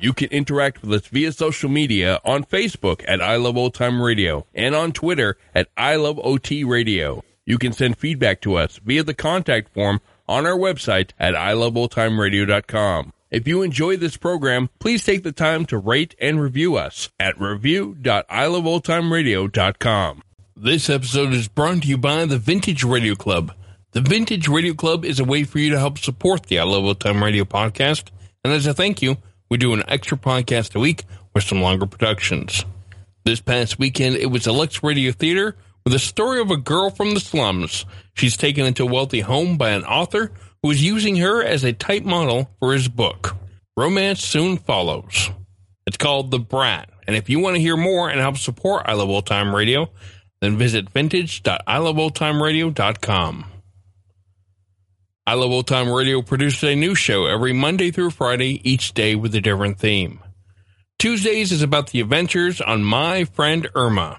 You can interact with us via social media on Facebook at I Love Old Time Radio and on Twitter at I Love OT Radio. You can send feedback to us via the contact form on our website at iloveoldtimeradio.com. If you enjoy this program, please take the time to rate and review us at review.iloveoldtimeradio.com. This episode is brought to you by the Vintage Radio Club. The Vintage Radio Club is a way for you to help support the I Love Old Time Radio podcast. And as a thank you, we do an extra podcast a week with some longer productions. This past weekend, it was a Lux Radio Theater with a story of a girl from the slums. She's taken into a wealthy home by an author who is using her as a type model for his book. Romance soon follows. It's called The Brat. And if you want to hear more and help support I Love Old Time Radio, then visit vintage.iloveoldtimeradio.com. I Love Old Time Radio produces a new show every Monday through Friday, each day with a different theme. Tuesdays is about the adventures on My Friend Irma.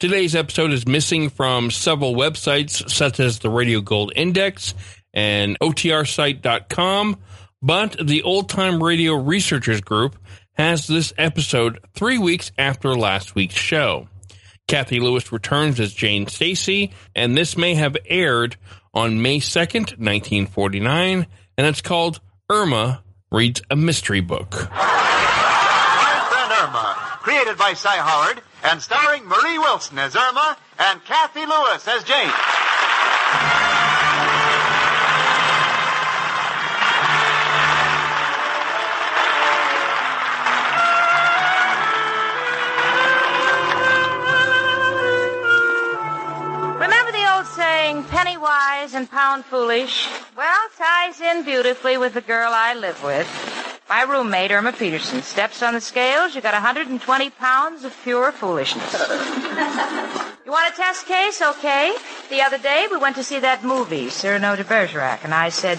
Today's episode is missing from several websites such as the Radio Gold Index and OTRsite.com, but the Old Time Radio Researchers Group has this episode three weeks after last week's show. Kathy Lewis returns as Jane Stacy, and this may have aired on May 2nd, 1949, and it's called Irma Reads a Mystery Book. Irma, created by Cy Howard and starring Marie Wilson as Irma and Kathy Lewis as Jane. Wise and pound foolish? Well, ties in beautifully with the girl I live with. My roommate, Irma Peterson, steps on the scales. You got 120 pounds of pure foolishness. you want a test case? Okay. The other day, we went to see that movie, Cyrano de Bergerac, and I said,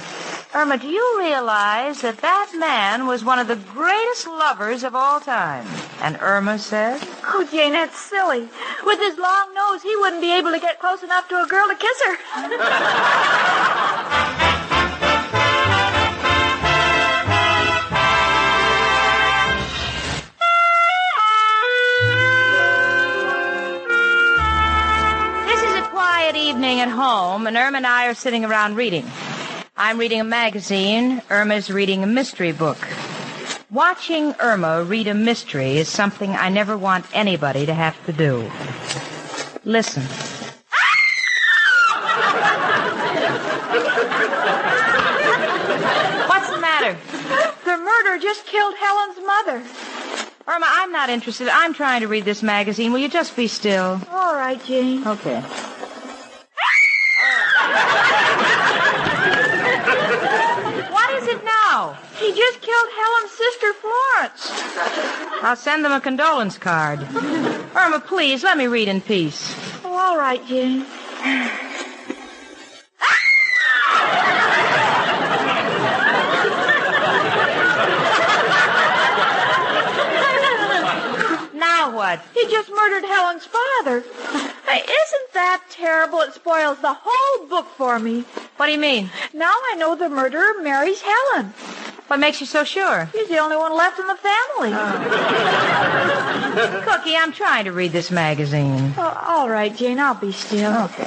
Irma, do you realize that that man was one of the greatest lovers of all time? And Irma said, Oh, Jane, that's silly. With his long nose, he wouldn't be able to get close enough to a girl to kiss her. This is a quiet evening at home, and Irma and I are sitting around reading. I'm reading a magazine. Irma's reading a mystery book. Watching Irma read a mystery is something I never want anybody to have to do. Listen. What's the matter? The murderer just killed Helen's mother. Irma, I'm not interested. I'm trying to read this magazine. Will you just be still? All right, Jane. Okay. what is it now? He just killed Helen's sister, Florence. I'll send them a condolence card. Irma, please, let me read in peace. Oh, all right, Jane. Now what? He just murdered Helen's father. Hey, isn't that terrible? It spoils the whole book for me. What do you mean? Now I know the murderer marries Helen. What makes you so sure? He's the only one left in the family. Cookie, I'm trying to read this magazine. Oh, all right, Jane, I'll be still. Okay.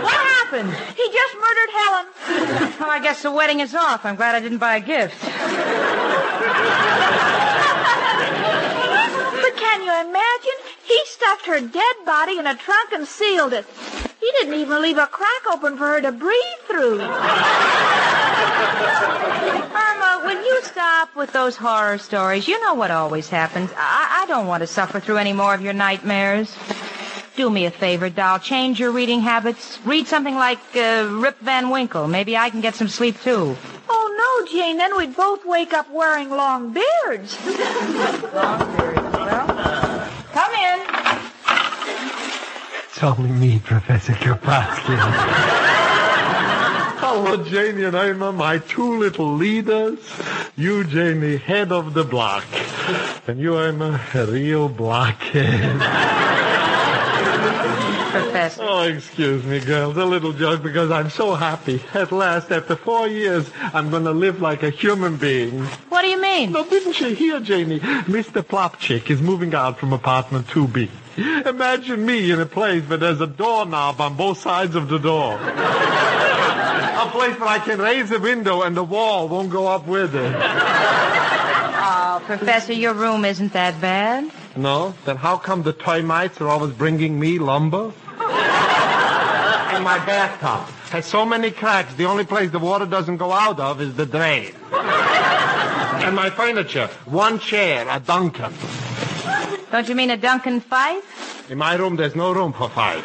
What happened? He just murdered Helen. Well, I guess the wedding is off. I'm glad I didn't buy a gift. But can you imagine? He stuffed her dead body in a trunk and sealed it. He didn't even leave a crack open for her to breathe through. Irma, will you stop with those horror stories? You know what always happens. I, I don't want to suffer through any more of your nightmares. Do me a favor, doll. Change your reading habits. Read something like uh, Rip Van Winkle. Maybe I can get some sleep too. Oh, No, Jane, then we'd both wake up wearing long beards. Long beard. Well, come in. Only me, Professor Kropotkin. Hello, Janie and Irma, my two little leaders. You, Janie, head of the block. And you, Irma, a real blockhead. Oh, excuse me, girls. A little joke because I'm so happy. At last, after four years, I'm going to live like a human being. What do you mean? No, didn't you hear, Janie? Mr. Plopchick is moving out from apartment 2B. Imagine me in a place where there's a doorknob on both sides of the door. a place where I can raise the window and the wall won't go up with it. Oh, Professor, your room isn't that bad. No? Then how come the termites are always bringing me lumber? And my bathtub has so many cracks, the only place the water doesn't go out of is the drain. and my furniture, one chair, a Duncan. Don't you mean a Duncan Phyfe? In my room, there's no room for five.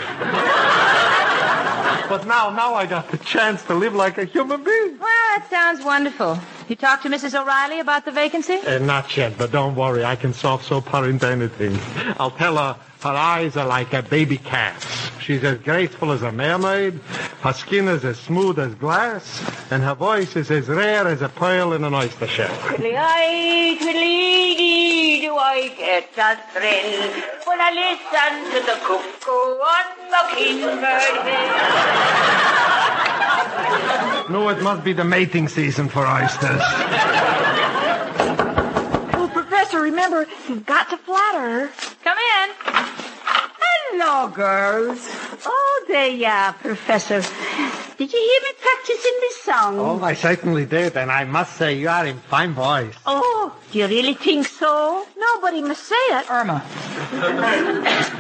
but now, now I got the chance to live like a human being. Well, that sounds wonderful. You talked to Mrs. O'Reilly about the vacancy? Uh, not yet, but don't worry. I can solve so parent anything. I'll tell her her eyes are like a baby cat's. She's as graceful as a mermaid. Her skin is as smooth as glass. And her voice is as rare as a pearl in an oyster shell. Twiddly-eye, twiddly-dee, do I get a thrill when I listen to the cuckoo on Mockingbird Hill? No, it must be the mating season for oysters. Well, Professor, remember, you've got to flatter her. Come in. Hello, girls. Oh, there you are, Professor. Did you hear me practicing this song? Oh, I certainly did, and I must say you are in fine voice. Oh, do you really think so? Nobody must say it. Irma.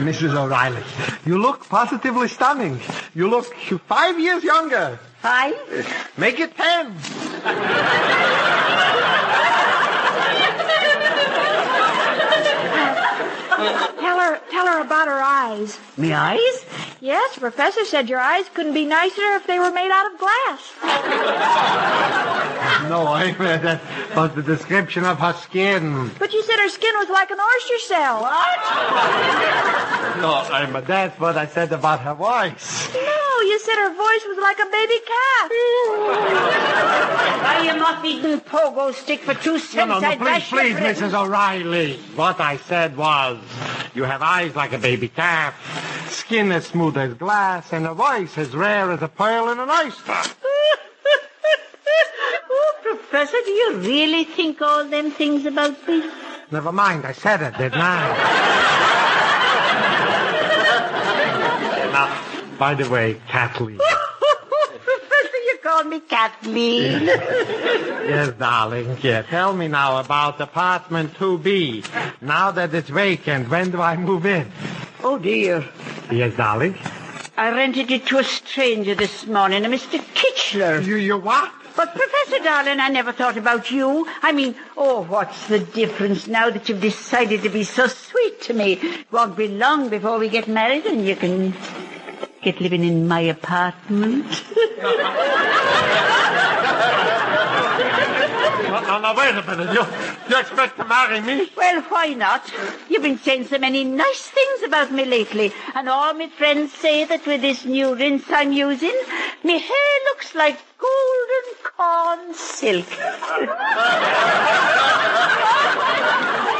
Mrs. O'Reilly. You look positively stunning. You look five years younger. Five? Make it ten. Tell her, tell her about her eyes. Me eyes? Yes, the professor said your eyes couldn't be nicer if they were made out of glass. No, I read that was the description of her skin. But you said her skin was like an oyster shell. What? No, I'm, that's what I said about her voice. No, you said her voice was like a baby cat. Why, you must eating pogo stick for two cents. No, no, no, I'd please, please. Mrs. O'Reilly. What I said was, you have eyes like a baby calf, skin as smooth as glass, and a voice as rare as a pearl in an oyster. Oh, Professor, do you really think all them things about me? Never mind, I said it, didn't I? By the way, Kathleen. Professor, you call me Kathleen. Yes, darling. Yeah. Tell me now about apartment 2B. Now that it's vacant, when do I move in? oh, dear. Yes, darling. I rented it to a stranger this morning, a Mr. Kitchler. You, you what? But, Professor Darling, I never thought about you. I mean, oh, what's the difference now that you've decided to be so sweet to me? It won't be long before we get married and you can get living in my apartment. No, no, no, wait a minute. You, you expect to marry me? Well, why not? You've been saying so many nice things about me lately, and all my friends say that with this new rinse I'm using, my hair looks like golden corn silk.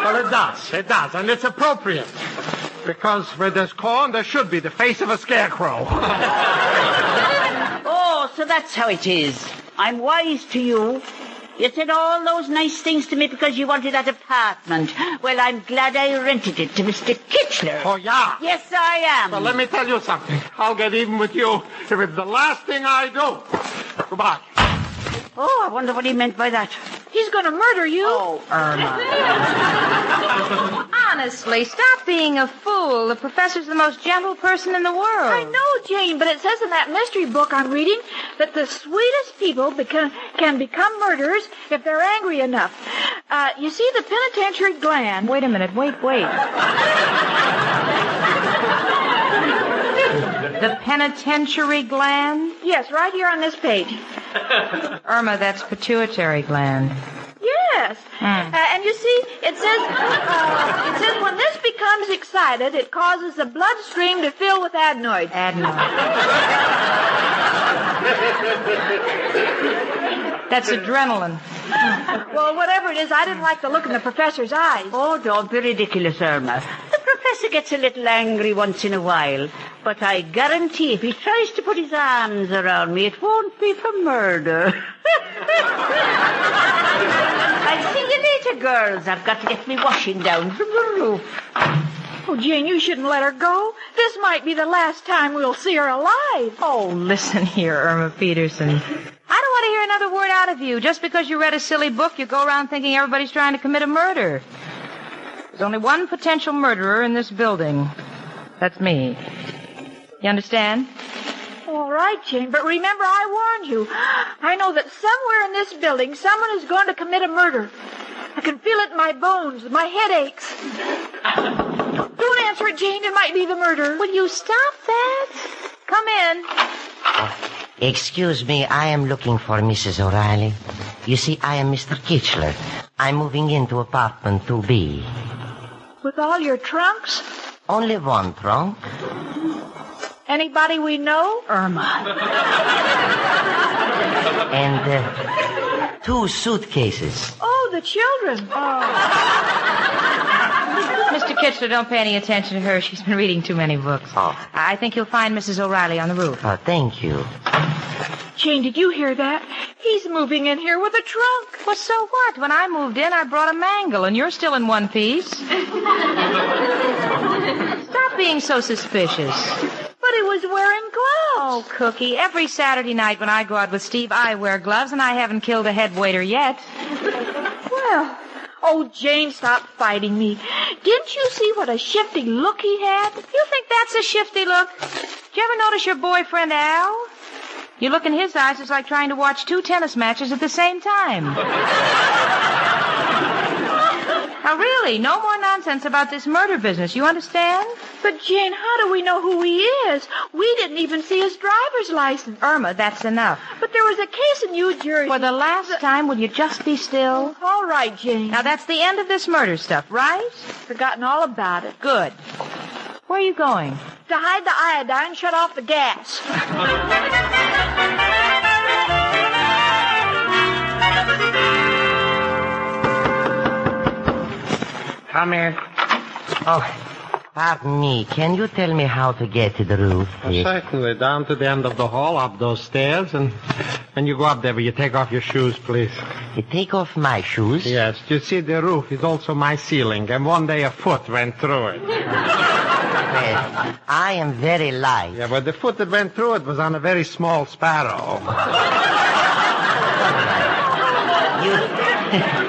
Well, it does. It does, and it's appropriate. Because where there's corn, there should be the face of a scarecrow. Oh, so that's how it is. I'm wise to you. You said all those nice things to me because you wanted that apartment. Well, I'm glad I rented it to Mr. Kitchler. oh, yeah. Yes, I am. Well, let me tell you something. I'll get even with you if it's the last thing I do. Goodbye. Oh, I wonder what he meant by that. He's going to murder you. Oh, Irma. Honestly, stop being a fool. The professor's the most gentle person in the world. I know, Jane, but it says in that mystery book I'm reading that the sweetest people become, can become murderers if they're angry enough. Uh, you see, the penitentiary gland. Wait a minute. Wait, wait. The penitentiary gland? Yes, right here on this page. Irma, that's pituitary gland. Yes. Hmm. Uh, and you see, it says, uh, it says when this becomes excited, it causes the bloodstream to fill with adenoids. Adenoid. That's adrenaline. Well, whatever it is, I didn't like the look in the professor's eyes. Oh, don't be ridiculous, Irma. The professor gets a little angry once in a while, but I guarantee if he tries to put his arms around me, it won't be for murder. I'll see you later, girls. I've got to get me washing down from the roof. Oh, Jane, you shouldn't let her go. This might be the last time we'll see her alive. Oh, listen here, Irma Peterson. I don't want to hear another word out of you. Just because you read a silly book, you go around thinking everybody's trying to commit a murder. There's only one potential murderer in this building. That's me. You understand? All right, Jane, but remember I warned you. I know that somewhere in this building someone is going to commit a murder. I can feel it in my bones. My head aches. Don't answer it, Jane. It might be the murder. Will you stop that? Come in. Excuse me, I am looking for Mrs. O'Reilly. You see, I am Mr. Kitchler. I'm moving into apartment 2B. With all your trunks? Only one trunk. Anybody we know? Irma. And uh, two suitcases. Oh, the children. Mr. Kitchler, don't pay any attention to her. She's been reading too many books. Oh. I think you'll find Mrs. O'Reilly on the roof. Oh, thank you. Jane, did you hear that? He's moving in here with a trunk. Well, so what? When I moved in, I brought a mangle, and you're still in one piece. Stop being so suspicious. But he was wearing gloves. Oh, Cookie, every Saturday night when I go out with Steve, I wear gloves, and I haven't killed a head waiter yet. Well, oh, Jane, stop fighting me. Didn't you see what a shifty look he had? You think that's a shifty look? Did you ever notice your boyfriend, Al? You look in his eyes, it's like trying to watch two tennis matches at the same time. now, really, no more nonsense about this murder business. You understand? But, Jane, how do we know who he is? We didn't even see his driver's license. Irma, that's enough. But there was a case in New Jersey. For the last time, will you just be still? All right, Jane. Now, that's the end of this murder stuff, right? Forgotten all about it. Good. Where are you going? To hide the iodine, shut off the gas. Come in. Oh, pardon me. Can you tell me how to get to the roof, please? Certainly, down to the end of the hall, up those stairs, and and you go up there, but you take off your shoes, please. You take off my shoes. Yes, you see, the roof is also my ceiling, and one day a foot went through it. I am very light. Yeah, but the foot that went through it was on a very small sparrow. You,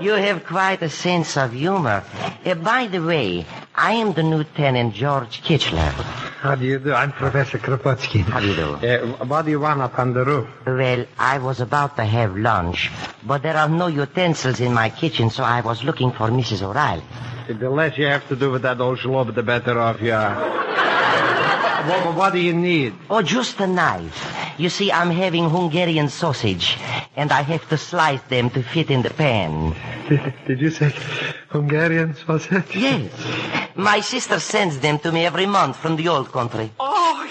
you have quite a sense of humor. Uh, by the way, I am the Lieutenant George Kitchler. How do you do? I'm Professor Kropotkin. How do you do? Uh, what do you want up on the roof? Well, I was about to have lunch, but there are no utensils in my kitchen, so I was looking for Mrs. O'Reilly. The less you have to do with that old schlob, the better off you are. what, what do you need? Oh, just a knife. You see, I'm having Hungarian sausage, and I have to slice them to fit in the pan. Did, did you say Hungarian sausage? Yes. My sister sends them to me every month from the old country. Oh,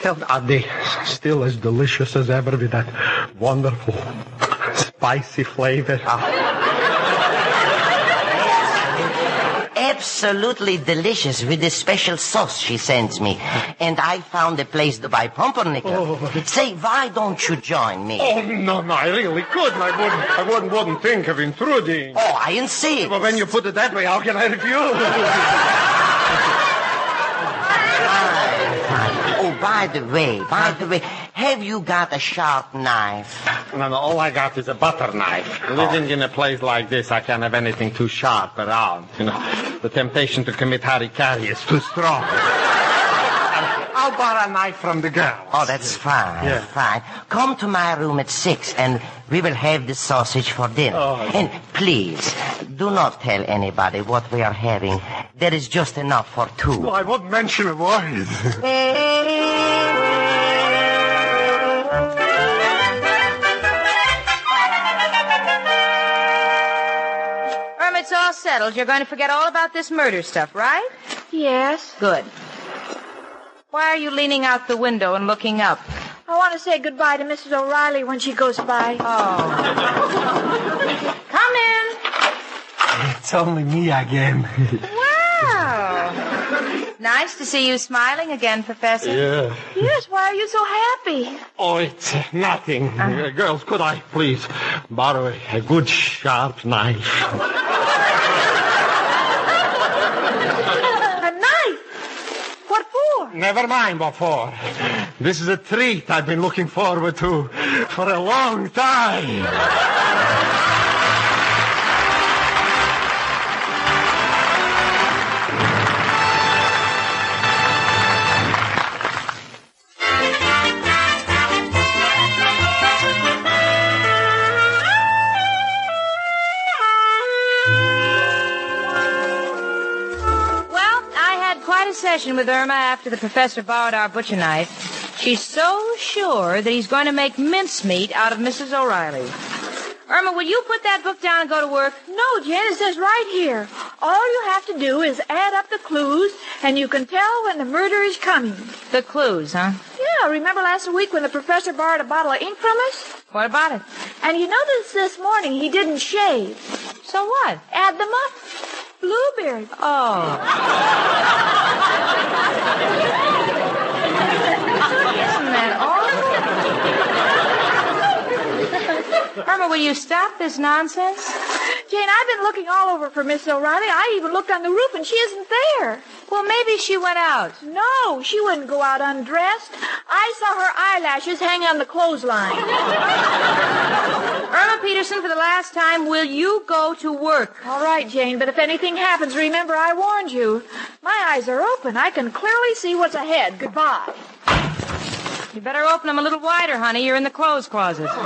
hell, are they still as delicious as ever with that wonderful spicy flavor? Ah. Absolutely delicious with this special sauce she sends me. And I found a place to buy pumpernickel. Oh. Say, why don't you join me? Oh, no, no, I really couldn't. I wouldn't, I wouldn't, wouldn't think of intruding. Oh, I insist. Well, when you put it that way, how can I refuse? by the way, by the way, have you got a sharp knife? no, no, all I got is a butter knife. Living in a place like this, I can't have anything too sharp around. You know, the temptation to commit hara-kiri is too strong. I'll borrow a knife from the girl. Oh, that's fine. Yeah. Fine. Come to my room at six and we will have the sausage for dinner. Oh, and please, do not tell anybody what we are having. There is just enough for two. Well, I won't mention a word. Irma, it's all settled. You're going to forget all about this murder stuff, right? Yes. Good. Why are you leaning out the window and looking up? I want to say goodbye to Mrs. O'Reilly when she goes by. Oh. Come in. It's only me again. Wow. Nice to see you smiling again, Professor. yeah. Yes, why are you so happy? Oh, it's nothing. Uh, girls, could I please borrow a, a good sharp knife? A knife? What for? Never mind for. This is a treat I've been looking forward to for a long time. Session with Irma after the professor borrowed our butcher knife. She's so sure that he's going to make mincemeat out of Mrs. O'Reilly. Irma, will you put that book down and go to work? No, Jen, it says right here. All you have to do is add up the clues, and you can tell when the murder is coming. The clues, huh? Yeah, remember last week when the professor borrowed a bottle of ink from us? What about it? And you noticed this morning he didn't shave. So what? Add them up. Bluebeard. Oh. Isn't? Irma, will you stop this nonsense? Jane, I've been looking all over for Miss O'Reilly. I even looked on the roof, and she isn't there. Well, maybe she went out. No, she wouldn't go out undressed. I saw her eyelashes hang on the clothesline. Irma Peterson, for the last time, will you go to work? All right, Jane, but if anything happens, remember I warned you. My eyes are open. I can clearly see what's ahead. Goodbye. You better open them a little wider, honey. You're in the clothes closet.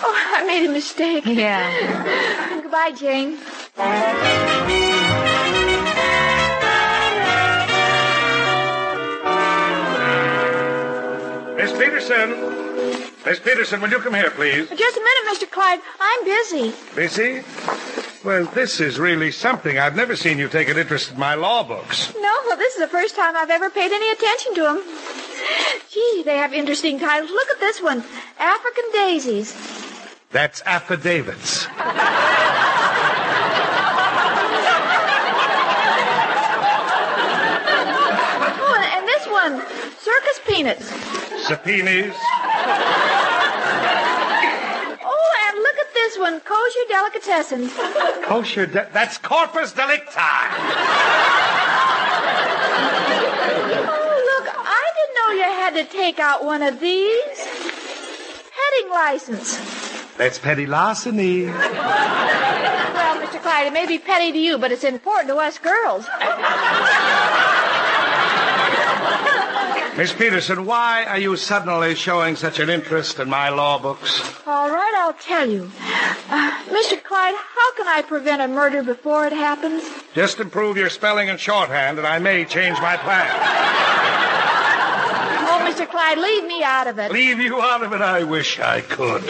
Oh, I made a mistake. Yeah. Goodbye, Jane. Miss Peterson. Miss Peterson, will you come here, please? Just a minute, Mr. Clyde. I'm busy. Busy? Well, this is really something. I've never seen you take an interest in my law books. No, well, this is the first time I've ever paid any attention to them. Gee, they have interesting titles. Look at this one African Daisies. That's affidavits. Oh, and, and this one Circus Peanuts. Subpoenas. Oh, and look at this one Kosher Delicatessen. Kosher. De- that's corpus delicti. Oh, look, I didn't know you had to take out one of these. Petting license. That's petty larceny. Well, Mr. Clyde, it may be petty to you, but it's important to us girls. Miss Peterson, why are you suddenly showing such an interest in my law books? All right, I'll tell you. Uh, Mr. Clyde, how can I prevent a murder before it happens? Just improve your spelling and shorthand, and I may change my plan. Clyde, leave me out of it. Leave you out of it? I wish I could.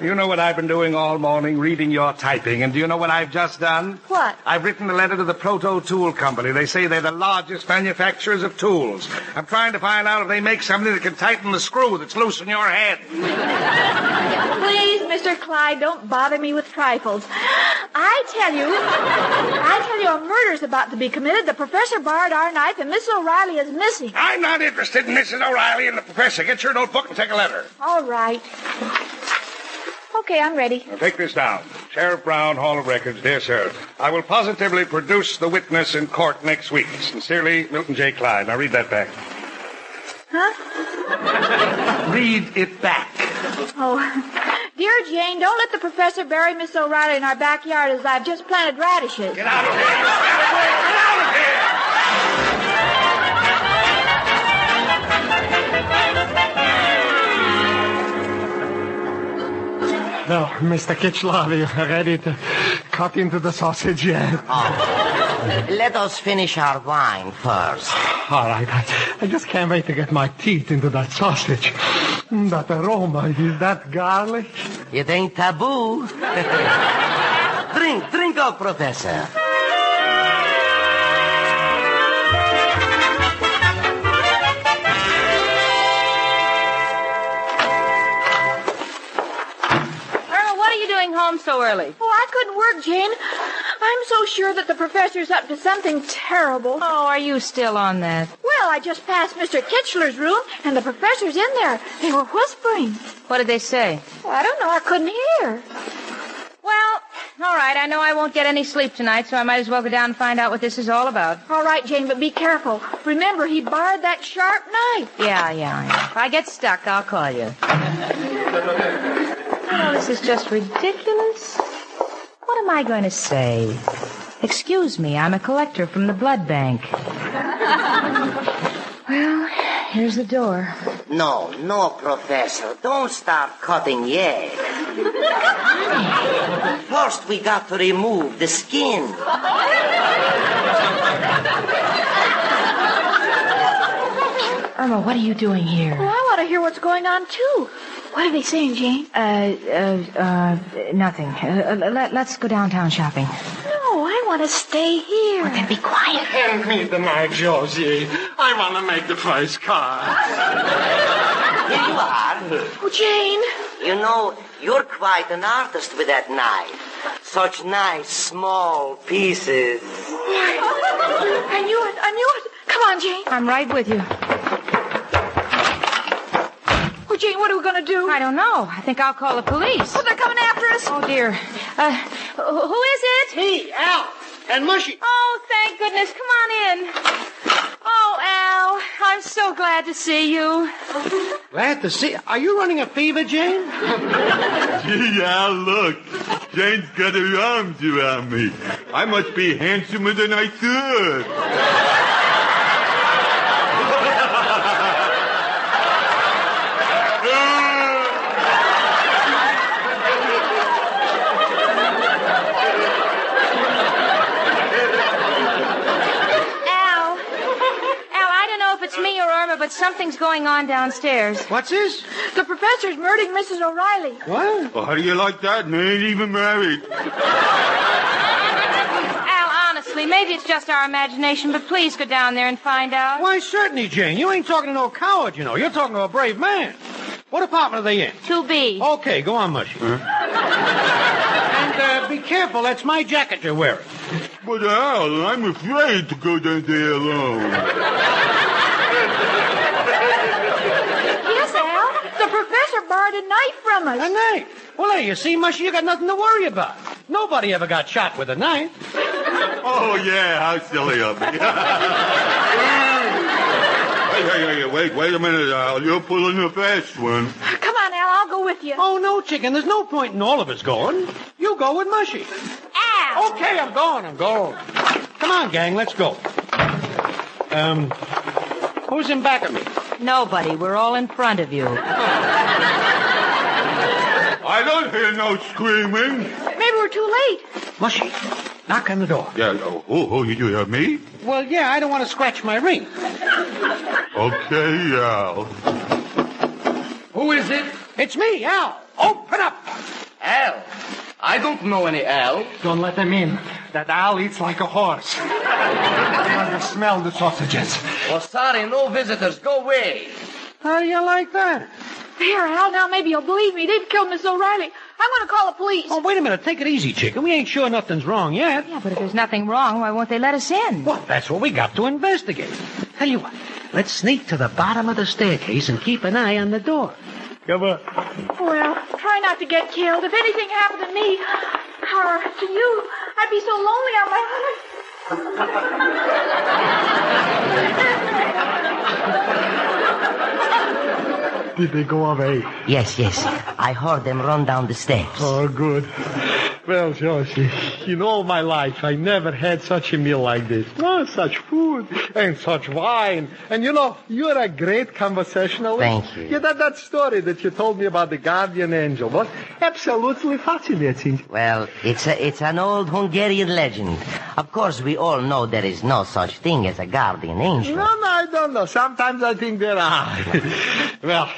You know what I've been doing all morning? Reading your typing. And do you know what I've just done? What? I've written a letter to the Proto Tool Company. They say they're the largest manufacturers of tools. I'm trying to find out if they make something that can tighten the screw that's loose in your head. Please, Mr. Clyde, don't bother me with trifles. I tell you, I tell you, a murder's about to be committed. The professor borrowed our knife, and Miss O'Reilly is missing. I'm not interested in Mrs. O'Reilly and the professor. Get your notebook and take a letter. All right. Okay, I'm ready. Now take this down. Sheriff Brown, Hall of Records, dear sir. I will positively produce the witness in court next week. Sincerely, Milton J. Clyde. Now read that back. Huh? Read it back. Oh. Dear Jane, don't let the professor bury Miss O'Reilly in our backyard as I've just planted radishes. Get out of here! Get out of here! No, Mr. Kitchlav, are you ready to cut into the sausage yet? Oh. Let us finish our wine first. All right. I, I just can't wait to get my teeth into that sausage. That aroma, is that garlic? It ain't taboo. drink, drink up, Professor. Irma, what are you doing home so early? Oh, I couldn't work, Jane. I'm so sure that the professor's up to something terrible. Oh, are you still on that? Well, I just passed Mr. Kitchler's room, and the professor's in there. They were whispering. What did they say? Well, I don't know. I couldn't hear. Well, all right. I know I won't get any sleep tonight, so I might as well go down and find out what this is all about. All right, Jane, but be careful. Remember, he borrowed that sharp knife. Yeah, yeah, yeah. If I get stuck, I'll call you. Oh, this is just ridiculous. What am I going to say? Excuse me, I'm a collector from the blood bank. well, here's the door. No, no, Professor. Don't start cutting yet. First, we got to remove the skin. Irma, what are you doing here? Well, I want to hear what's going on, too. What are they saying, Jane? Uh, uh, uh, nothing. Uh, let, let's go downtown shopping. No, I want to stay here. Then be quiet. Hand me the knife, Josie. I want to make the first cut. Here you are. Oh, Jane. You know, you're quite an artist with that knife. Such nice, small pieces. I knew it. I knew it. Come on, Jane. I'm right with you. Jane, what are we going to do? I don't know. I think I'll call the police. Oh, they're coming after us. Oh, dear. Uh, who is it? Me, Al, and Mushy. Oh, thank goodness. Come on in. Oh, Al, I'm so glad to see you. Glad to see. Are you running a fever, Jane? Gee, Al, look. Jane's got her arms around me. I must be handsomer than I should. Al. Al, I don't know if it's me or Irma, but something's going on downstairs. What's this? The professor's murdering Mrs. O'Reilly. What? Well, how do you like that? And I ain't even married. Al, honestly, maybe it's just our imagination, but please go down there and find out. Why, certainly, Jane. You ain't talking to no coward, you know. You're talking to a brave man. What apartment are they in? 2B. Okay, go on, Mushy. And uh, be careful. That's my jacket you're wearing. But Al, I'm afraid to go down there alone. Yes, Al. The professor borrowed a knife from us. A knife? Well, there you see, Mushy, you got nothing to worry about. Nobody ever got shot with a knife. Oh, yeah, how silly of me. hey, hey, hey, wait, wait a minute, Al. You're pulling a fast one. Come on, Al. I'll go with you. Oh, no, chicken. There's no point in all of us going. You go with Mushy. Al. Okay, I'm going. I'm going. Come on, gang. Let's go. Um, who's in back of me? Nobody. We're all in front of you. I don't hear no screaming. Maybe we're too late. Mushy, knock on the door. Yeah, oh, oh, oh, you hear me? Well, yeah, I don't want to scratch my ring. Okay, Al. Who is it? It's me, Al. Open up. Al. I don't know any Al. Don't let them in. That Al eats like a horse. I want to smell the sausages. Oh, sorry, no visitors. Go away. How do you like that? There, Al. Now maybe you'll believe me. They've killed Miss O'Reilly. I'm going to call the police. Oh, wait a minute. Take it easy, chicken. We ain't sure nothing's wrong yet. Yeah, but if there's nothing wrong, why won't they let us in? Well, that's what we got to investigate. Tell you what. Let's sneak to the bottom of the staircase and keep an eye on the door. Come on. Well, try not to get killed. If anything happened to me uh, or to you, I'd be so lonely on my own. Did they go away? Yes, yes. I heard them run down the steps. Oh, good. Well, Josie, in all my life, I never had such a meal like this. Oh, such food and such wine. And you know, you're a great conversationalist. Thank you. Yeah, that, that story that you told me about the guardian angel was absolutely fascinating. Well, it's a, it's an old Hungarian legend. Of course, we all know there is no such thing as a guardian angel. No, no, I don't know. Sometimes I think there are. well,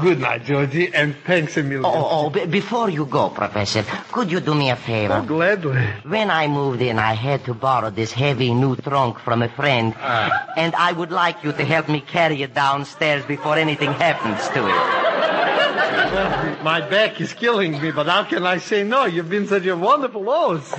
good night, Georgie, and thanks a million. Oh, oh, be- before you go, Professor, could you do me a favor? Oh, gladly. When I moved in, I had to borrow this heavy new trunk from a friend, Ah. and I would like you to help me carry it downstairs before anything happens to it. Well, my back is killing me, but how can I say no? You've been such a wonderful host.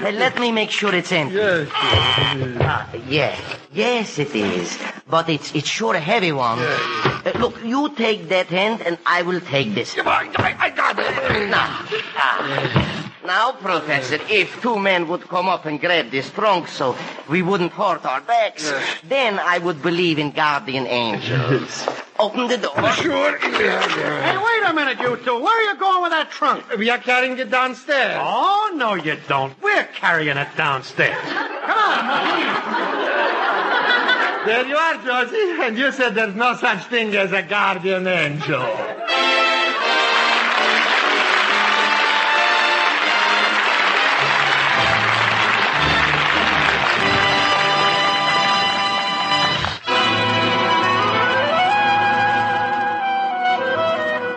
Let me make sure it's empty. Yes. Ah, yes, yes, it is. But it's it's sure a heavy one. Uh, look, you take that hand, and I will take this. I, I got it. Now, ah. Now, Professor, if two men would come up and grab this trunk so we wouldn't hurt our backs, then I would believe in guardian angels. Open the door. Sure. Hey, wait a minute, you two. Where are you going with that trunk? We are carrying it downstairs. Oh, no, you don't. We're carrying it downstairs. Come on. There you are, Georgie. And you said there's no such thing as a guardian angel.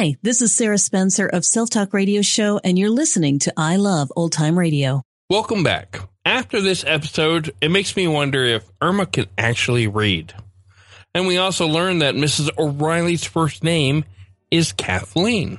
Hi, this is Sarah Spencer of Self Talk Radio Show, and you're listening to I Love Old Time Radio. Welcome back. After this episode, it makes me wonder if Irma can actually read. And we also learned that Mrs. O'Reilly's first name is Kathleen.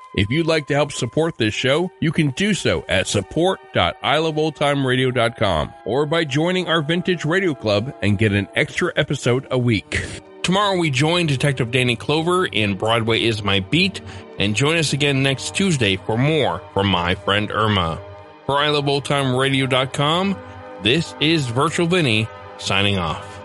If you'd like to help support this show, you can do so at support.iloveoldtimeradio.com or by joining our Vintage Radio Club and get an extra episode a week. Tomorrow we join Detective Danny Clover in Broadway is My Beat and join us again next Tuesday for more from my friend Irma. For iloveoldtimeradio.com, this is Virtual Vinny signing off.